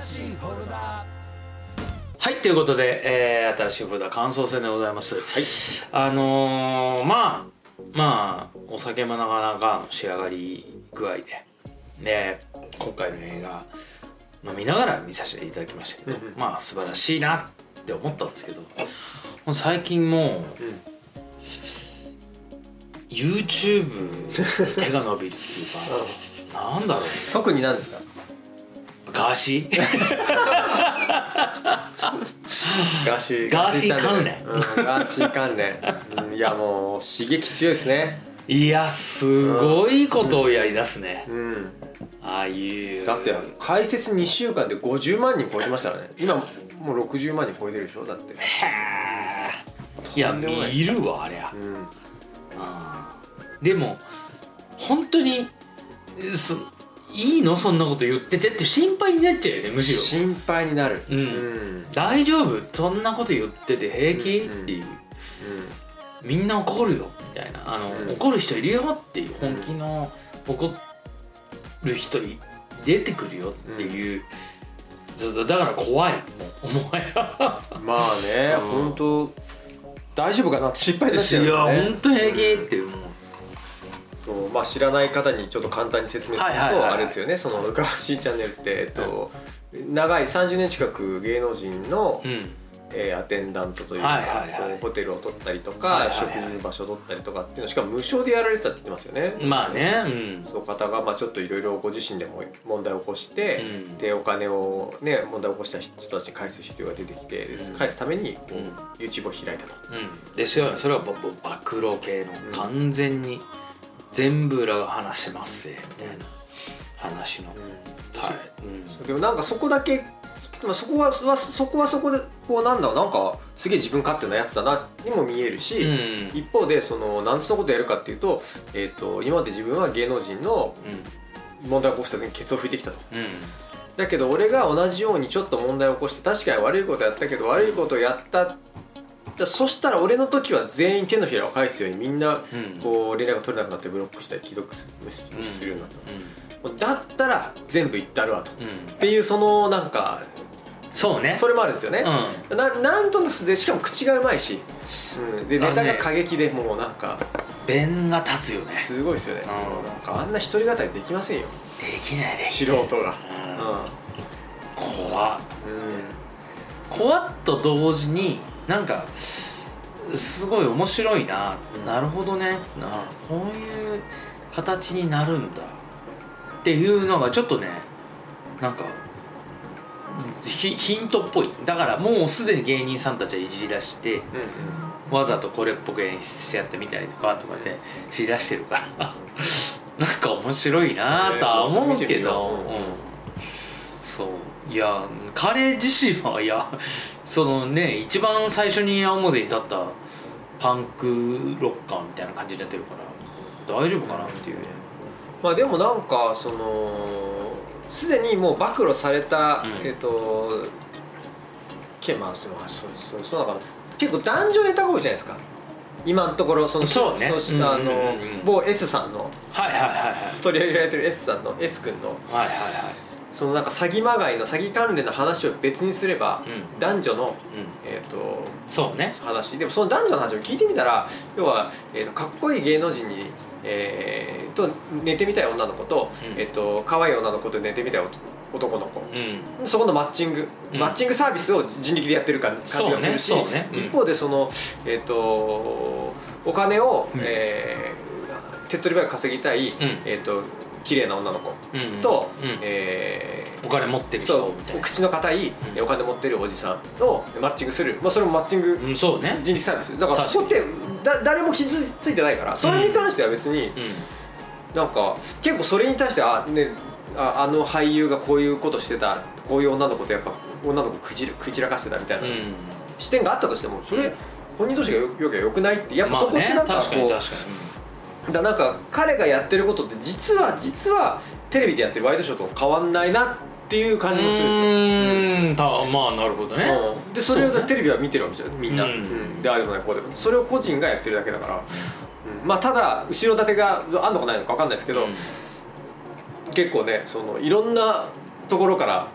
新しいフォルダ。はいということで、えー新しいフォルダ感想戦でございます。はい。あのー、まあまあお酒もなかなかの仕上がり具合でで今回の映画飲みながら見させていただきましたけど、うんうん。まあ素晴らしいなって思ったんですけど最近もううん。YouTube に手が伸びるっていうか なんだろう特に何ですか？ガーシー？ガーシー。ガーシー関連。うんガーシー関連、うんいやもう刺激強いですね。いやすごいことをやりだすね。うん。ああいう。だって開設2週間で50万人超えてましたからね。今もう60万人超えてるでしょ？だって。へー。いや見るわありゃうん。でも本当にすいいの？そんなこと言っててって心配になっちゃうよねむしろ。心配になる。うん。うん。大丈夫？そんなこと言ってて平気、う。んっていうみんな怒るよ。みたいな。あの、うん。怒る人いるよっていう。本気の怒る人い出てくるよっていう、だから怖い。もうお前は。うんまあねうん。本当大丈夫かなって心配になっいや本当平気っていう。もうそうまあ知らない方にちょっと簡単に説明するはいはいはいはい。とあれですよねそのガーシーチャンネルってえっと長い30年近く芸能人のうん。えーアテンダントというはいかはいはい。こうホテルを取ったりとはいかはいはい。食事の場所を取ったりとかっていうのしかも無償でやられてたって言ってますよね。まあねうん。その方がまあちょっといろいろご自身でも問題を起こして、うんでお金をね問題を起こした人たちに返す必要が出てきて、うん返すためにこう、うん YouTube を開いたと。うんですよそれは暴露系のうん完全に全部裏が話してますぜみたいな話の、はい、うん。でもなんかそこだけまあそこははそこはそこでこうなんだろうなんかすげえ自分勝手なやつだなにも見えるし、うん。一方でその何つのことやるかっていうと,、えー、と今まで自分は芸能人の問題を起こした時にケツを拭いてきたと。うん。うんだけど俺が同じようにちょっと問題を起こして確かに悪いことやったけど悪いことをやっただそしたら俺の時は全員手のひらを返すようにみんなうん。こう連絡が取れなくなってブロックしたり既読するようになった、うだったら全部言ったるわと。っていうそのなんかそうね。それもあるんですよね、うななんとなくでしかも口がうまいし、うん、でネタが過激でもうなんかん弁が立つよね。すごいですよね、うん。なんかあんな一人語りできませんよ。できないで素人が。うん。怖っ。うん、怖っと同時になんかすごい面白いな、うんなるほどね。なこういう形になるんだ。っていうのがちょっとねなんかヒヒントっぽい。だからもうすでに芸人さんたちはいじり出してうんわざとこれっぽく演出しちゃってみたりとかとかでしだしてるから。なんか面白いなとは思うけど、うん。そう。いや彼自身はいやそのね一番最初に青森に立ったパンクロッカーみたいな感じになってるから大丈夫かなっていう。ねまあでもなんかそのすでにもう暴露された、うん。えっとけまあそうそうそうそうだから結構男女ネタが多いじゃないですか。今のところそのそうね。したあの、うんうんうんうん。某 S さんの。はいはいはいはい。取り上げられてる S さんの S 君の。はいはいそのなんか詐欺まがいの詐欺関連の話を別にすれば、はいうん。男女の、うん。えー、とそうね。話。でもその男女の話を聞いてみたら要は、えー、とかっこいい芸能人に、えーと寝てみたい女の子と,、うん。えー、と可愛い女の子と寝てみたい男の子。うん。そこのマッチング、うん。マッチングサービスを人力でやってる感感じがするし、ね。うん。一方でその、えー、とお金を、うん。えー手っ取り早く稼ぎたい、ん。えー、と綺麗な女の子うんと、うん。えーお金持ってる人みたいな。口の硬いうん。お金持ってるおじさんをマッチングする、まあ、それもマッチングうんそうね。人力サービス。だからそこってだ誰も傷ついてないからそれに関しては別にうなんか結構それに対してあ,、ね、ああの俳優がこういうことしてたこういう女の子とやっぱ女の子くじるくじらかしてたみたいな、視点があったとしてもそれ、うん。本人同士がよよけばよくないって。やっぱそこってなんかこう、に。確かだなんか彼がやってることって実は実はテレビでやってるワイドショーと変わんないなっていう感じもするんですよ。うーんたまあなるほどね。うん。でそれをテレビは見てるわけじゃんみんな、うん。うんでああでもないこうでも。それを個人がやってるだけだから、うん。まあただ後ろ盾があんのかないのか分かんないですけど、うん。結構ねそのいろんなところから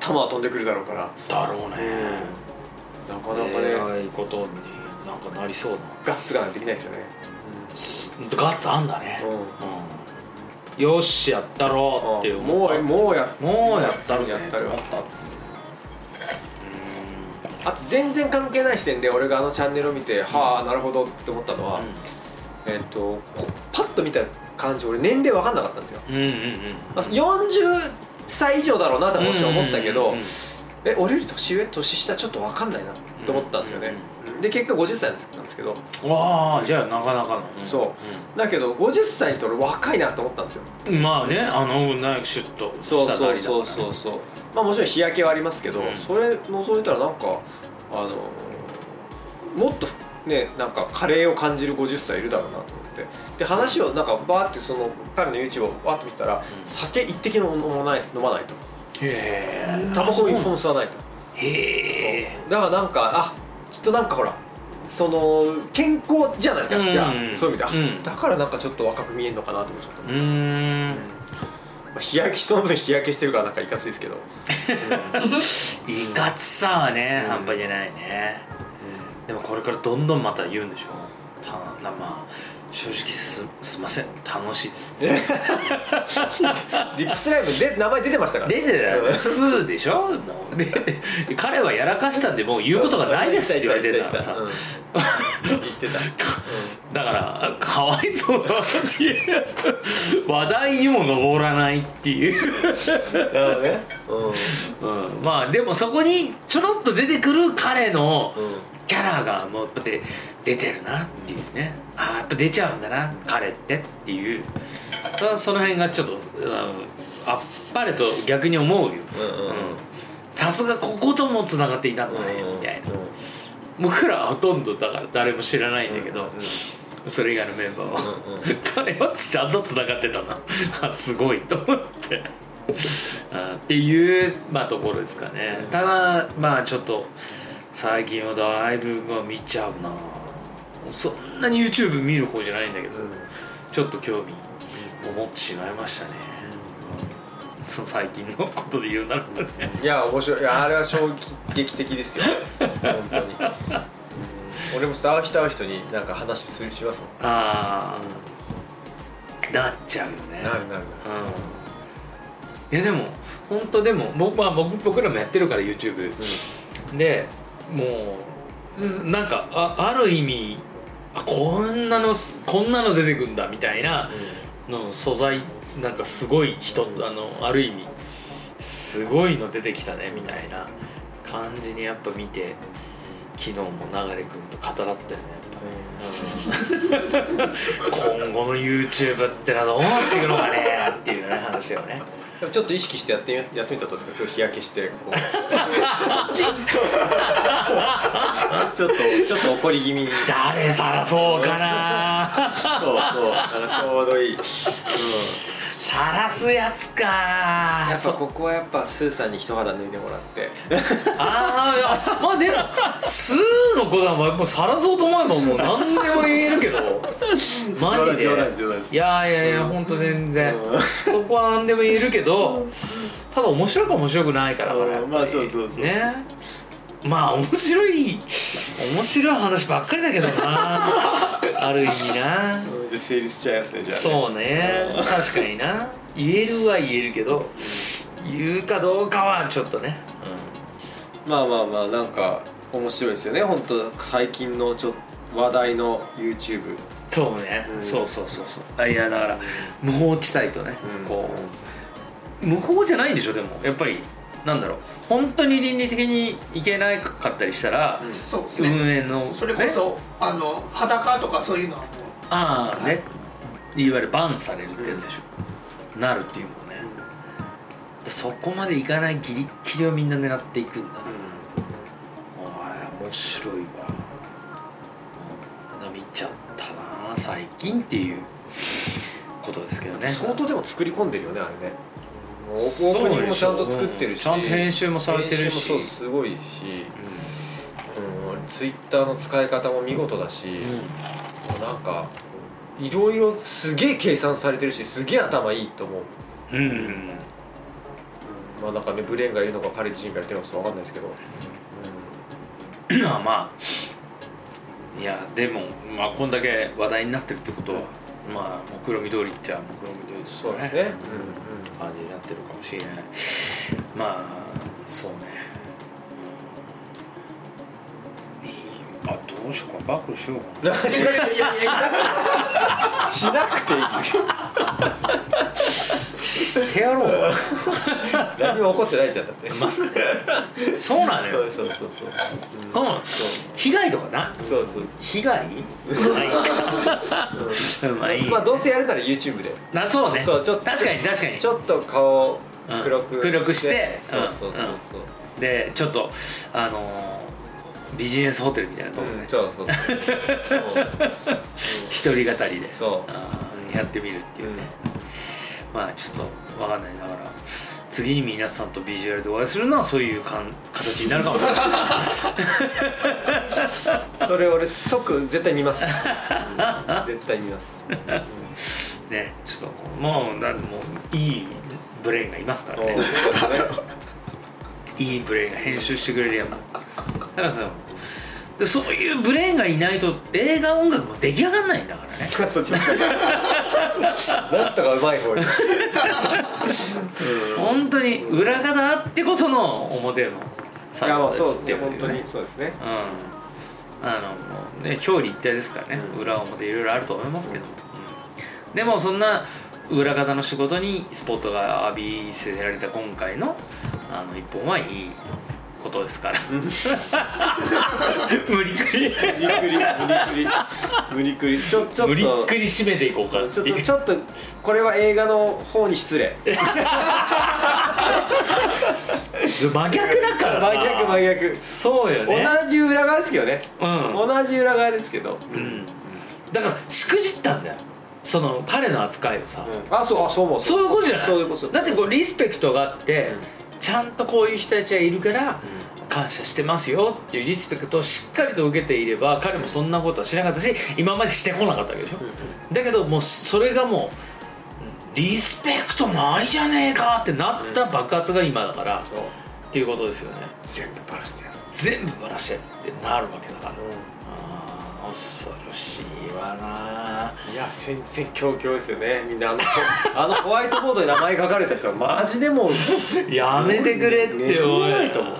球は飛んでくるだろうから。だろうね、なかなかえね、らいことになんかなりそうな。ガッツができないですよね、すガッツあんだね、うん。うん。よしやったろ。うって思もった。うもうやもうやったるぜやったると思った。あと全然関係ない視点で俺があのチャンネルを見て、はあなるほどって思ったのは、えっとこパッと見た感じ俺年齢分かんなかったんですよ、うんうんうん。まあ、40歳以上だろうなとはもちろん思ったけど、え俺より年上？年下？ちょっと分かんないなと思ったんですよね、で結果50歳なんですけど。わあじゃあなかなかの、んそう。だけど50歳にして俺若いなと思ったんですよ。うんまあねあのなんかシュッとそうそうそうそうそう。まあもちろん日焼けはありますけど、うん。それ除いたらなんかあのもっとねなんかカレーを感じる50歳いるだろうなと思って。で話をなんかバーってその彼の YouTube をバーって見てたら、酒一滴も飲まない飲まないと。へえ。タバコ一本吸わないとへえだからなんかあきっとなんかほらその健康じゃない？ですか、うん。じゃあそういう意味では、うん。だからなんかちょっと若く見えるのかなと思っちゃった、うーん。まあ、日焼け人の分 日焼けしてるからなんかいかついですけど、いかつさはね、うん。半端じゃないね。でもこれからどんどんまた言うんでしょ？たなまあ正直すすいません。楽しいです。リップスライムで名前出てましたから。出てたスーでしょ？で彼はやらかしたんでもう言うことがないですって言われてるからさ。うん。言ってた、だからかわいそうだっていう。話題にも上らないっていう、なるほどね。うん、まあでもそこにちょろっと出てくる彼のうん、うんキャラがもうやっぱで出てるなっていうね。ああやっぱ出ちゃうんだな彼ってっていう。そその辺がちょっとうんあっぱれと逆に思うよ。うんうん。うん。さすがここともつながっていたんだねみたいな。僕らはほとんどだから誰も知らないんだけど、それ以外のメンバーは、うんうん。彼はちゃんとつながってたな。あすごいと思って。あっていう、まあ、ところですかね。ただまあちょっと最近はだいぶまあ見ちゃうな。そんなに YouTube 見る方じゃないんだけどちょっと興味を持ってしまいましたね。その最近のことで言うならね。いや面白い。いやあれは衝撃的ですよ。本当に、うん。俺もさ会う人会う人になんか話するしますもん。ああなっちゃうよね。なるなる。なるうん。いやでも本当でも僕,、まあ、僕僕らもやってるから YouTube でもうなんかあある意味あこんなのこんなの出てくんだみたいなの素材なんかすごい人あのある意味すごいの出てきたねみたいな感じにやっぱ見て昨日も流君と語らったよね。やっぱり今後の YouTube ってのはどうなっていくのかねっていうね話をねでもちょっと意識してやってみやってみたらどうですか？ちょっと日焼けしてこう。そっち？ちょっとちょっと怒り気味に。誰さらそうかな。そうそう。なんかちょうどいい、うん、さらすやつか。そやっぱここはやっぱスーさんに一肌脱いでもらって。あーいやまあでもスーのことはもうさらそうと思えばもう何でも言えるけど。マジで。いやいやいや本当全然。うん。そこは何でも言えるけどただ面白いか面白くないからからやっぱりまあそうそうそう。ねまあ面白い面白い話ばっかりだけどな。ある意味な。成立しちゃいますねじゃあね。そうね。確かにな。言えるは言えるけど言うかどうかはちょっとね、まあまあまあなんか面白いですよね。本当最近のちょっと話題の YouTube そうね、うん。そうそうそうそう。あいやだから無法地帯とね、うん。こう。無法じゃないんでしょでも。やっぱりなんだろう。本当に倫理的にいけなかったりしたら、うんそうですね。運営のそれこそ、あの裸とかそういうのは。もうああね。い。わゆるバンされるってやつでしょ、なるっていうもんね。でそこまでいかないギリッギリをみんな狙っていくんだな、おい面白いわ、うん、見ちゃったな最近っていうことですけどね。相当でも作り込んでるよねあれねオープニングもちゃんと作ってるし、うんちゃんと編集もされてるし。すごいし、うん、ツイッターの使い方も見事だし、うん。なんかいろいろすげえ計算されてるしすげえ頭いいと思う、うん、うん、まあなんかねブレーンがいるのか彼自身がやってるのか分かんないですけど、まあまあ。いやでもまあこんだけ話題になってるってことはまあ目論見通りっちゃ目論見通りですよね。そうですね、感じになってるかもしれない。まあそうね。うんあどうしようかな。暴露しようかしな。く ていいしてやろう。何も起こってないじゃんだって、そうなのよそうそうそうそう、うん。被害とかな？そうそう。被害？まあいい。まあどうせやるなら YouTube で。なそうね。そうちょっと確かに確かに。ちょっと顔を黒くうん。黒くして。そうそうそうそう。でちょっとあのービジネスホテルみたいなとこうんね、そうそうそう。一人語りで。そう。やってみるっていうね、まあちょっとわかんないだから次に皆さんとビジュアルでお会いするのはそういうかん形になるかもしれない。それ俺即絶対見ます。絶対見ます。ねちょっともうだもういいブレインがいますからね。いいブレインが編集してくれるやんだからさでそういうブレインがいないと映画音楽も出来上がらないんだからね。そっちなんとかうまい方に。本当に裏方あってこその表のいやまあそうっていう本当にそうですね。うん。あのもうね表裏一体ですからね、うん。裏表いろいろあると思いますけども、うん。でもそんな裏方の仕事にスポットが浴びせられた今回のあの一本はいいことですから。無理くり。無理くり。無理くり。無理くり。ちょっと。無理くり締めていこうか。ちょっとちょっとこれは映画の方に失礼。真逆だからさ。真逆真逆。そうよね。同じ裏側ですけどね。うん。同じ裏側ですけど。うん。だからしくじったんだよ。その彼の扱いをさ、うん。あそうあそう思う。そういうことじゃない？そういうこと。だってこうリスペクトがあって、うんちゃんとこういう人たちはいるから感謝してますよっていうリスペクトをしっかりと受けていれば彼もそんなことはしなかったし今までしてこなかったわけでしょ。だけどもうそれがもうリスペクトないじゃねえかってなった爆発が今だから、っていうことですよね。全部バラしてやる。全部バラしてってなるわけだから、恐ろしいわな。いや戦々恐々ですよね。みんなあの あのホワイトボードに名前書かれた人はマジでもうやめてくれってね思う。ないと思う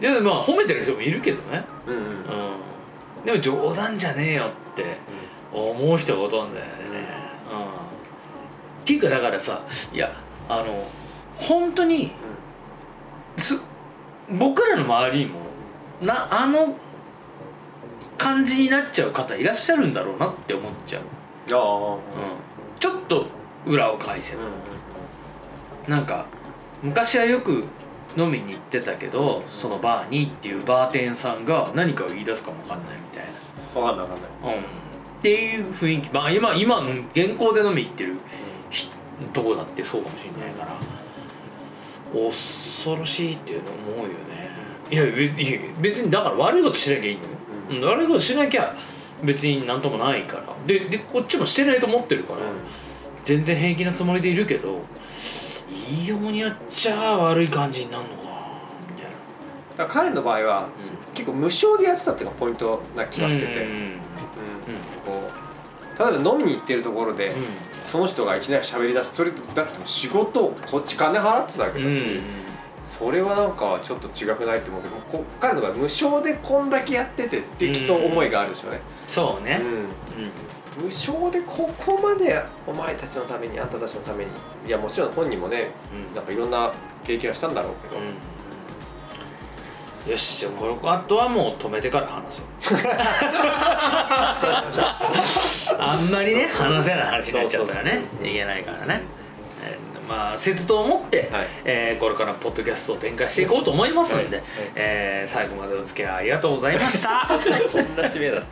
でもまあ褒めてる人もいるけどね。うんうん。うん。でも冗談じゃねえよって思う人がほとんどだよね。うん。っていうかだからさいやあの本当にす僕らの周りにもなあの感じになっちゃう方いらっしゃるんだろうなって思っちゃう、ああうん、ちょっと裏を返せば。なんか昔はよく飲みに行ってたけどそのバーにっていうバーテンさんが何かを言い出すかもわかんないみたい分かんない分かんないな、うん、っていう雰囲気。まあ今今の現行で飲み行ってるひとこだってそうかもしれないから。恐ろしいっていうの思うよね。いや別にだから悪いことしなきゃいいのよ、うん悪いことしなきゃ別になんともないから。ででこっちもしてないと思ってるから、全然平気なつもりでいるけどいいようにやっちゃ悪い感じになるのかみたいだから彼の場合は、結構無償でやってたっていうのがポイントな気がしてて、うんうんこう例えば飲みに行ってるところで、うん。その人がいきなり喋り出すそれだって仕事をこっち金払ってたわけだし、うんそれはなんかちょっと違くないって思うけどこ彼の場合無償でこんだけやっててってきっと思いがあるでしょうね、そうね、うん。無償でここまでお前たちのためにあんたたちのためにいやもちろん本人もねうん。なんかいろんな経験はしたんだろうけど、うん。よしじゃあこれあとはもう止めてから話そう。あんまりね話せない話になっちゃったらねいけないからね。えーまあ節度を持って、はい。えーこれからポッドキャストを展開していこうと思いますんで、はいえー最後までお付き合いありがとうございました。こんな締めだ